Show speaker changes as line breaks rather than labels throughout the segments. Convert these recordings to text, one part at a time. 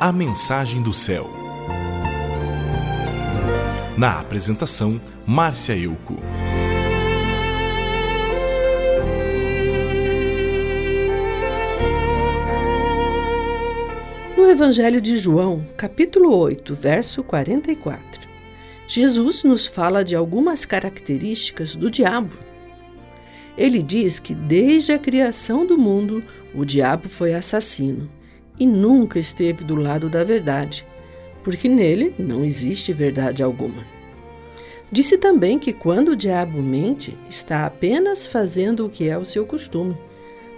A Mensagem do Céu. Na apresentação, Márcia Euco.
No Evangelho de João, capítulo 8, verso 44, Jesus nos fala de algumas características do diabo. Ele diz que desde a criação do mundo, o diabo foi assassino e nunca esteve do lado da verdade, porque nele não existe verdade alguma. Disse também que quando o diabo mente, está apenas fazendo o que é o seu costume,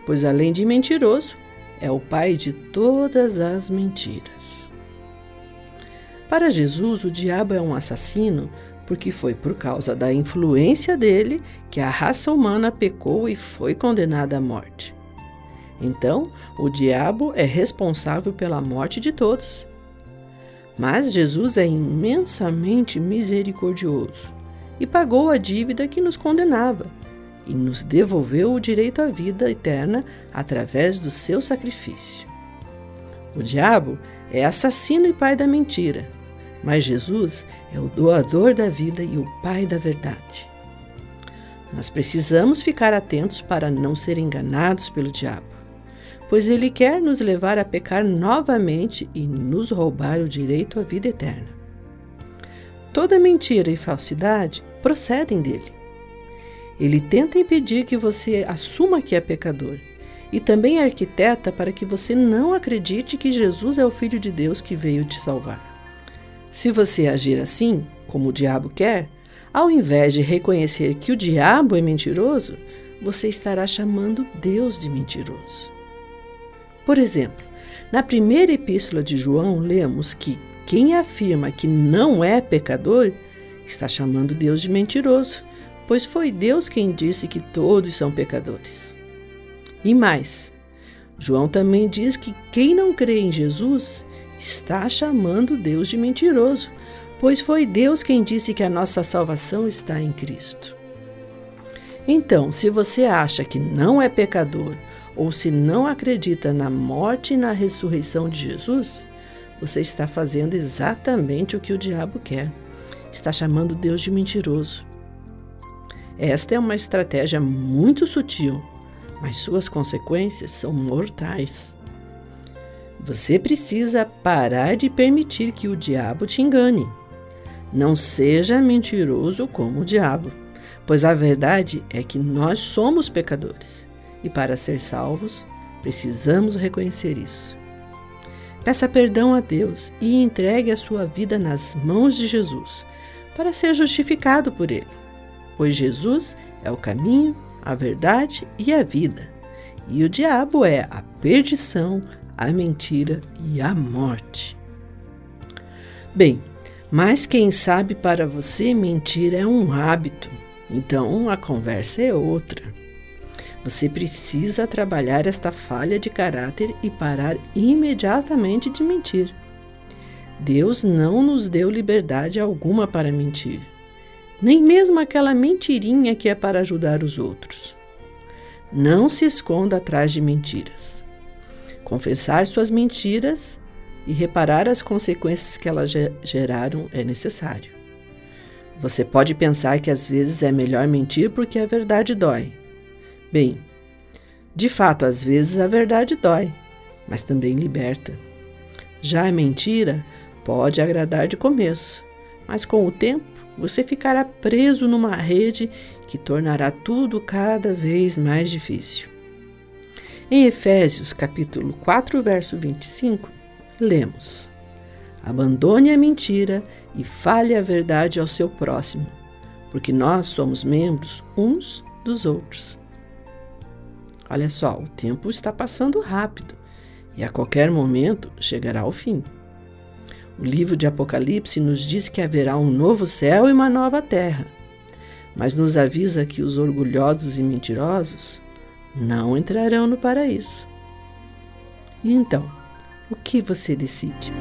pois além de mentiroso, é o pai de todas as mentiras. Para Jesus, o diabo é um assassino porque foi por causa da influência dele que a raça humana pecou e foi condenada à morte. Então, o diabo é responsável pela morte de todos. Mas Jesus é imensamente misericordioso e pagou a dívida que nos condenava e nos devolveu o direito à vida eterna através do seu sacrifício. O diabo é assassino e pai da mentira, mas Jesus é o doador da vida e o pai da verdade. Nós precisamos ficar atentos para não ser enganados pelo diabo pois ele quer nos levar a pecar novamente e nos roubar o direito à vida eterna. Toda mentira e falsidade procedem dele. Ele tenta impedir que você assuma que é pecador e também arquiteta para que você não acredite que Jesus é o Filho de Deus que veio te salvar. Se você agir assim, como o diabo quer, ao invés de reconhecer que o diabo é mentiroso, você estará chamando Deus de mentiroso. Por exemplo, na primeira epístola de João, lemos que quem afirma que não é pecador está chamando Deus de mentiroso, pois foi Deus quem disse que todos são pecadores. E mais, João também diz que quem não crê em Jesus está chamando Deus de mentiroso, pois foi Deus quem disse que a nossa salvação está em Cristo. Então, se você acha que não é pecador ou se não acredita na morte e na ressurreição de Jesus, você está fazendo exatamente o que o diabo quer. Está chamando Deus de mentiroso. Esta é uma estratégia muito sutil, mas suas consequências são mortais. Você precisa parar de permitir que o diabo te engane. Não seja mentiroso como o diabo, pois a verdade é que nós somos pecadores e para ser salvos, precisamos reconhecer isso. Peça perdão a Deus e entregue a sua vida nas mãos de Jesus, para ser justificado por Ele, pois Jesus é o caminho, a verdade e a vida, e o diabo é a perdição, a mentira e a morte. Bem, mas quem sabe para você mentir é um hábito, então a conversa é outra. Você precisa trabalhar esta falha de caráter e parar imediatamente de mentir. Deus não nos deu liberdade alguma para mentir, nem mesmo aquela mentirinha que é para ajudar os outros. Não se esconda atrás de mentiras. Confessar suas mentiras e reparar as consequências que elas geraram é necessário. Você pode pensar que às vezes é melhor mentir porque a verdade dói. Bem, de fato, às vezes a verdade dói, mas também liberta. Já a mentira pode agradar de começo, mas com o tempo você ficará preso numa rede que tornará tudo cada vez mais difícil. Em Efésios capítulo 4, verso 25, lemos: Abandone a mentira e fale a verdade ao seu próximo, porque nós somos membros uns dos outros. Olha só, o tempo está passando rápido e a qualquer momento chegará ao fim. O livro de Apocalipse nos diz que haverá um novo céu e uma nova terra, mas nos avisa que os orgulhosos e mentirosos não entrarão no paraíso. E então, o que você decide?